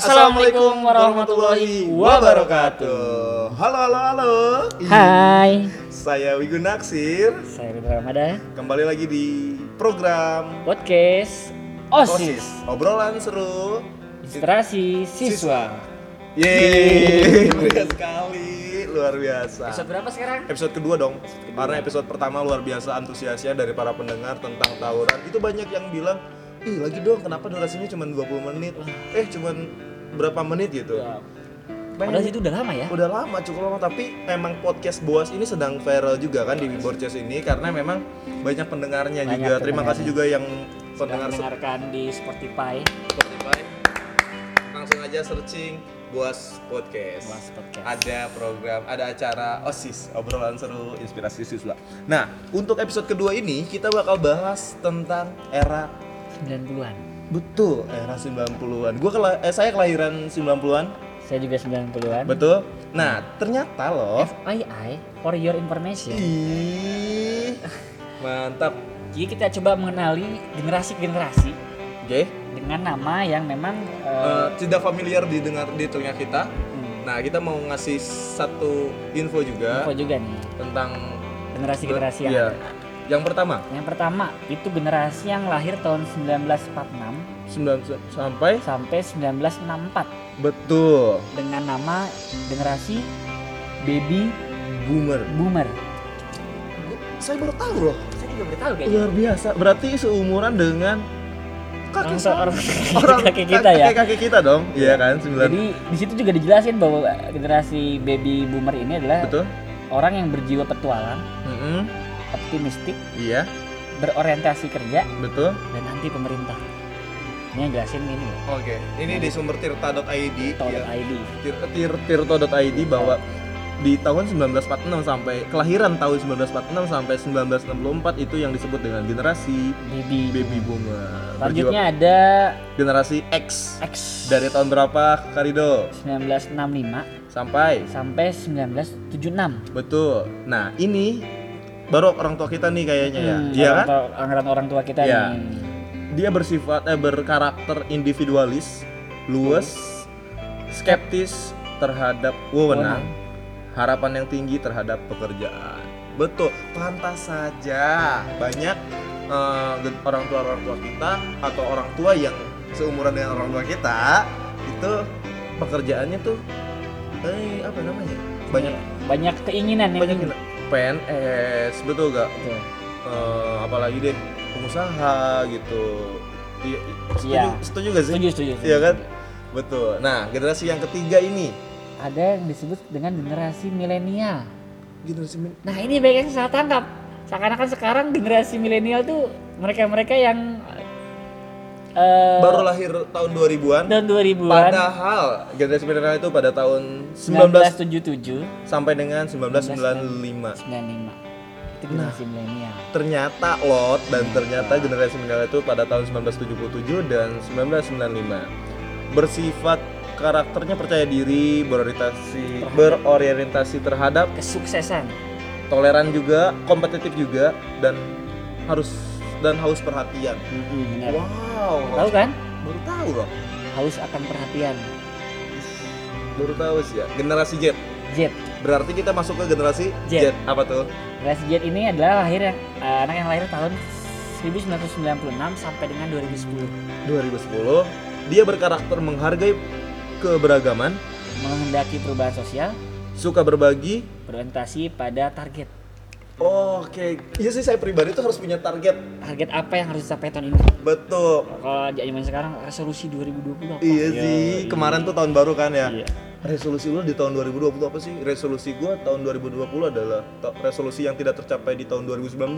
Assalamualaikum warahmatullahi wabarakatuh. Halo, halo, halo. Hai, Saya Wigu Naksir. saya Ridho Ramadan, Kembali lagi di program podcast OSIS, Obrolan seru. inspirasi siswa. Yeay, meriah sekali, luar biasa. Episode berapa sekarang? Episode kedua dong. Karena episode pertama luar biasa antusiasnya dari para pendengar tentang tawuran. Itu banyak yang bilang, "Ih, lagi dong, kenapa durasinya cuma 20 menit?" Eh, cuma berapa menit gitu. Ya. Padahal itu udah lama ya. Udah lama, cukup lama, tapi memang podcast Boas ini sedang viral juga kan di Borces ini karena memang banyak pendengarnya Banyak juga. Terima kasih juga yang pendengar mendengarkan di Spotify, Spotify. Langsung aja searching Boas Podcast. Boas Podcast. Ada program, ada acara OSIS, obrolan seru inspirasi siswa. Nah, untuk episode kedua ini kita bakal bahas tentang era 90-an. betul, era 90-an. Gua kela- eh, saya kelahiran 90-an, Saya juga 90-an. betul. Nah, ternyata loh FYI, for your information. Ih, mantap. Jadi kita coba mengenali generasi-generasi Oke. dengan nama yang memang eh, Eh, tidak familiar didengar di telinga kita. hmm, Nah, kita mau ngasih satu info juga info juga nih tentang generasi-generasi yang Iya. ada. Yang pertama, Yang pertama itu generasi yang lahir tahun 1946 9 sampai sampai 1964 betul dengan nama generasi baby boomer. boomer. Saya baru tahu loh. Saya juga baru tahu kayaknya. Luar biasa. Berarti seumuran dengan kakek Orang, orang, orang kakek kita ya. Kakek kita dong. Iya kan? 9 Jadi di situ juga dijelasin bahwa generasi baby boomer ini adalah Betul? orang yang berjiwa petualang, Mm-mm. Optimistik, Iya, berorientasi kerja betul. dan anti pemerintah. Ini yang jelasin ini loh. Oke, ini di sumber tirta.id ya. ID. Tir- tir- tirto.id bahwa di tahun 1946 sampai kelahiran tahun 1946 sampai 1964 itu yang disebut dengan generasi Baby. baby boomer. Selanjutnya ada generasi X X dari tahun berapa Karido 1965 sampai sampai 1976. betul. Nah, ini baru orang tua kita nih kayaknya ya. Hmm, Iya kan? anggaran orang tua kita Iya. nih. Dia bersifat eh berkarakter individualis, luas, skeptis terhadap wewenang, harapan yang tinggi terhadap pekerjaan. Betul, pantas saja banyak gen- orang tua orang tua kita atau orang tua yang seumuran dengan orang tua kita itu pekerjaannya tuh eh apa namanya banyak banyak keinginan yang banyak tinggi. PNS betul gak Betul. Eh, apalagi deh pengusaha gitu iya setuju, Iya. setuju gak sih Setuju, setuju, iya setuju. kan betul nah generasi yang ketiga ini Ada yang disebut dengan generasi milenial. generasi min- Nah ini banyak yang salah tangkap. Seakan-akan sekarang generasi milenial tuh mereka-mereka yang eh, baru lahir tahun 2000-an tahun 2000-an padahal generasi milenial itu pada tahun 19 1977 sampai dengan 1995 95 itu generasi milenial. ternyata lot dan ternyata generasi milenial itu pada tahun 1977 dan 1995 bersifat karakternya percaya diri berorientasi berorientasi terhadap Kesuksesan. toleran juga kompetitif juga dan harus dan haus perhatian. Mm-mm, benar. wow Tahu kan? baru tahu loh Haus akan perhatian. baru tahu sih ya generasi Z Z. berarti kita masuk ke generasi Z. Z, apa tuh Generasi Z ini adalah lahir yang eh, anak yang lahir tahun 1996 sampai dengan 2010 2010 dia berkarakter menghargai keberagaman menghendaki perubahan sosial suka berbagi berorientasi pada target Oke, iya sih saya pribadi tuh harus punya target. target apa yang harus dicapai tahun ini Betul. kalau di zaman sekarang resolusi 2020 apa Iya Ya, sih, iya. kemarin tuh tahun baru kan ya. Iya. Resolusi lu di tahun 2020 apa sih? Resolusi gua tahun 2020 adalah to- resolusi yang tidak tercapai di tahun 2019.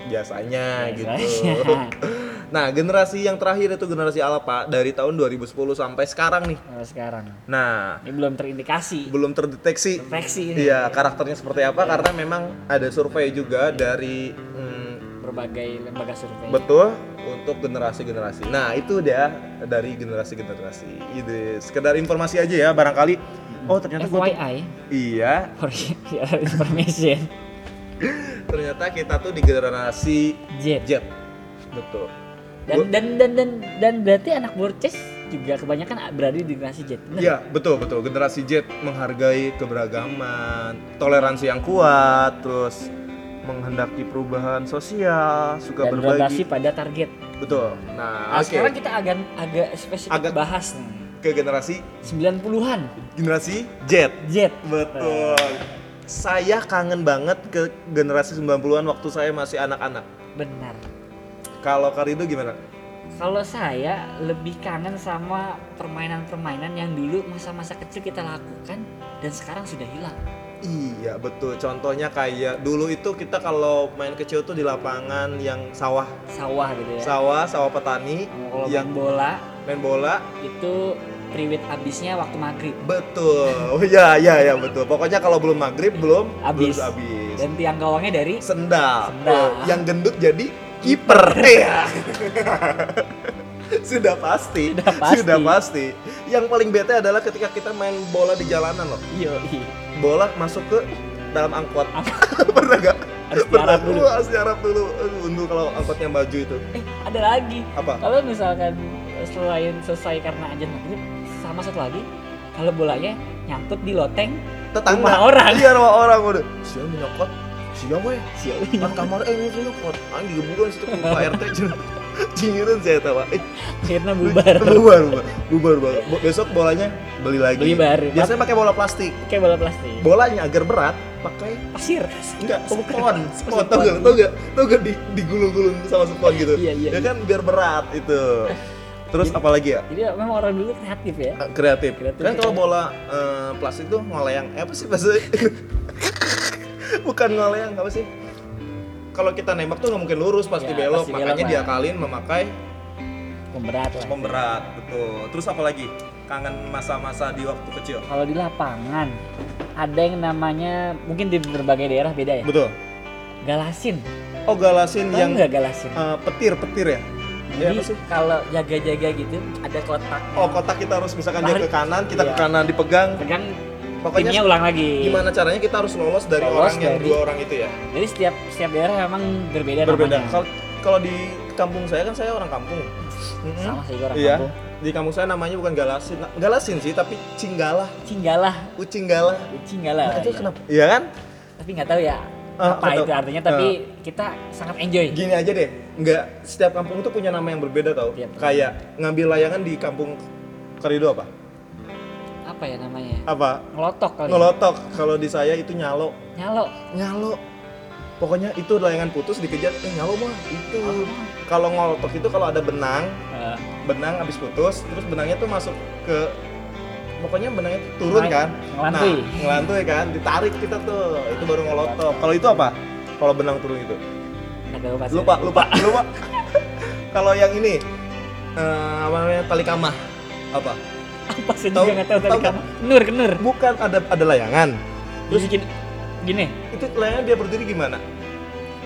Biasanya, gitu. Nah, generasi yang terakhir itu generasi Alpha dari tahun 2010 sampai sekarang nih. Kalau sekarang Nah, ini belum terindikasi belum terdeteksi ini Iya, karakternya seperti apa? Karena memang ada survei juga dari hmm, berbagai lembaga survei betul untuk generasi-generasi. Nah, itu dia dari generasi-generasi. Itu sekedar informasi aja ya, barangkali oh ternyata gua tuh FYI iya, for your information ternyata kita tuh di generasi Z Z. Betul. Dan dan dan dan dan berarti anak borces juga kebanyakan berada di generasi Z. Iya, betul betul. Generasi Z menghargai keberagaman, toleransi yang kuat, terus menghendaki perubahan sosial, suka Dan berbagi. pada target. Betul. Nah, Nah, oke. sekarang kita agak agak spesifik Agak- bahas nih. Ke generasi 90-an generasi Z. Z. Betul. Saya kangen banget ke generasi 90-an waktu saya masih anak-anak. Benar. Kalau Karido gimana? Kalau saya lebih kangen sama permainan-permainan yang dulu masa-masa kecil kita lakukan dan sekarang sudah hilang. Iya betul. Contohnya kayak dulu itu kita kalau main kecil tuh di lapangan yang sawah, Sawah gitu ya. sawah, sawah petani, Kalau yang main bola main bola. itu priwit abisnya waktu maghrib Betul. Oh, ya ya ya betul. Pokoknya kalau belum maghrib belum Habis. belum habis. dan tiang gawangnya dari Sendal. Sendal. Oh, yang gendut jadi kiper. Iya. Sudah pasti. Sudah pasti. Sudah pasti. Yang paling bete adalah ketika kita main bola di jalanan loh. iyo Bola masuk ke dalam angkot. Pernah gak? Harus diarap dulu. Harus diarap dulu. Untuk kalau angkotnya maju itu. eh ada lagi Apa? kalau misalkan selain selesai karena ajan maghrib sama satu lagi kalau bolanya nyangkut di loteng Tetangga. Rumah orang. Iya, rumah orang udah. Siapa nyokot? Siapa weh? siapa Kan kamar eh ini nyokot. Anjing digebukan situ ke Pak RT. Cingiran saya tahu. Eh, akhirnya bubar. Bubar bubar bubar bubar. Besok bolanya beli lagi. Beli baru. biasanya pakai bola plastik. Kayak bola plastik. Bolanya agar berat pakai pasir. Enggak spon. Spon. Tau gak tau gak tau gak di, digulung-gulung sama spon gitu? Iya, iya, ya iya. kan biar berat itu. Terus apa lagi ya? jadi memang orang dulu kreatif ya. Kreatif, Kreatif, kan ya. kalau bola eh, plastik tuh ngoleang eh, apa sih bahasa bukan ngoleang apa sih? Kalau kita nembak tuh nggak mungkin lurus pasti Ya, belok pasti makanya Pak. diakalin memakai pemberat lah. pemberat betul. Terus apa lagi? Kangen masa-masa di waktu kecil? Kalau di lapangan ada yang namanya mungkin di berbagai daerah beda ya? Betul. Galasin. Oh galasin tahu yang nggak galasin? eh, petir petir ya? Ya, jadi sih? kalau jaga-jaga gitu ada kotak. Oh kotak kita harus misalkan dia Tarik. ke kanan kita ke Iya. kanan dipegang. Pegang pokoknya timnya ulang lagi gimana caranya kita harus lolos dari Lolos orang yang dari- dua orang itu ya jadi setiap setiap daerah memang berbeda, berbeda namanya kalau di kampung saya kan saya orang kampung sama sih orang Iya. kampung Di kampung saya namanya bukan galasin. Nah, galasin sih, tapi cinggalah, cinggalah ucinggalah. cinggalah Nah, itu iya. kenapa? Iya kan? tapi nggak tahu ya Ah, apa itu artinya tapi kita sangat enjoy Gini aja deh, nggak setiap kampung tuh punya nama yang berbeda tau. Iya. Kayak ngambil layangan di kampung Karido apa? Apa ya namanya Apa? ngelotok kali ya? Ngelotok. Kalau di saya itu nyalo. nyalo Nyalo. Pokoknya itu layangan putus dikejar, eh nyalo mah itu. Oh. Kalau ngelotok itu kalau ada benang, benang habis putus, terus benangnya tuh masuk ke pokoknya benangnya tuh turun Ngelai- kan ngelantui. nah, ngelantui kan ditarik kita tuh itu baru ngelotok kalau itu apa kalau benang turun itu tahu pasti lupa lupa lupa kalau yang ini eh, apa namanya tali kamah apa apa sih Tahu- juga nggak tahu tadi kamu kenur kenur bukan ada ada layangan. Terus gini gini. Itu layangan dia berdiri gimana?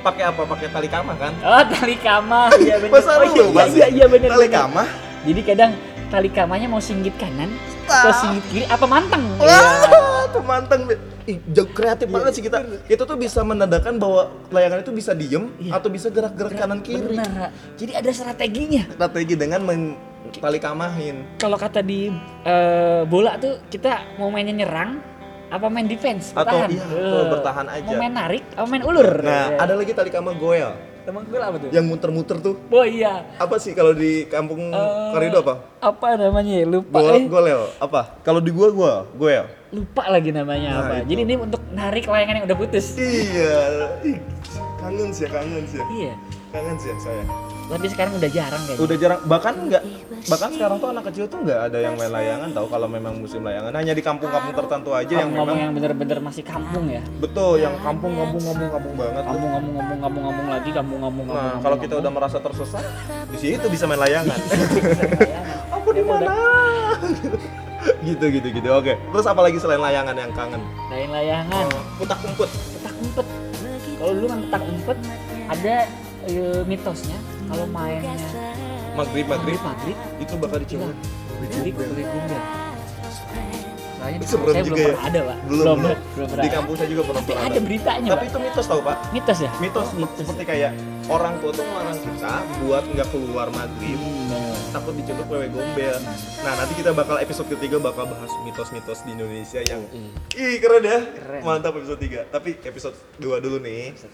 Pakai apa? Pakai tali kamah kan? Oh tali kamah. Iya benar oh, iya, iya, iya, iya benar tali kamah? Jadi kadang tali kamahnya mau singgit kanan atau singgit kiri apa manteng? Wah, tuh manteng. Ih, jauh kreatif Iya, banget sih kita. Itu tuh bisa menandakan bahwa layangan itu bisa diem Iya. atau bisa gerak-gerak kanan kiri. benar jadi ada strateginya. Strategi dengan men tali kamahin. kalau kata di eh, bola tuh kita mau mainnya nyerang apa main defense Atau bertahan iya, atau bertahan aja. mau main narik apa main ulur Nah, Ya. ada lagi tali kamah goel teman gue apa tuh yang muter-muter tuh. oh iya Apa sih kalau di kampung Eh, Karido apa? apa namanya ya? lupa Gol, eh. golel apa? Kalau di gua gua goel. lupa lagi namanya Nah, apa itu. jadi ini untuk narik layangan yang udah putus Iya. Kangen sih, kangen sih. iya Kangen sih saya. Tapi sekarang udah jarang kayaknya. Udah jarang. Bahkan nggak bahkan sekarang tuh anak kecil tuh nggak ada yang main layangan tahu kalau memang musim layangan. Hanya di kampung-kampung tertentu aja yang ngomong memang yang bener-bener masih kampung ya? Betul yang kampung kampung kampung kampung banget kampung kampung kampung kampung kampung lagi kampung kampung Nah, kampung, kalau kampung, kita udah merasa tersesat, di situ bisa main layangan. Aku di mana? gitu gitu gitu. Oke. Terus apa lagi selain layangan yang kangen? lain layangan. Putak umput. petak umpet. Kalau dulu main petak umpet ada eh, mitosnya kalau mainnya Maghrib maghrib maghrib itu bakal dicium. jadi kulit gumbel soalnya di Serem kampung saya juga belum ya. pernah ada pak Belum, belum. belum pernah Di ada. kampung saya juga pernah tapi pernah ada beritanya Tapi pak itu mitos tau pak? mitos ya Mitos seperti kayak orang tua tuh melarang kita buat nggak keluar maghrib Hmm, takut diciduk wewe gombel. Nah, nanti kita bakal episode ketiga bakal bahas mitos-mitos di Indonesia yang ih keren ya. Keren. Mantap episode 3. Tapi episode 2 dulu nih. Episode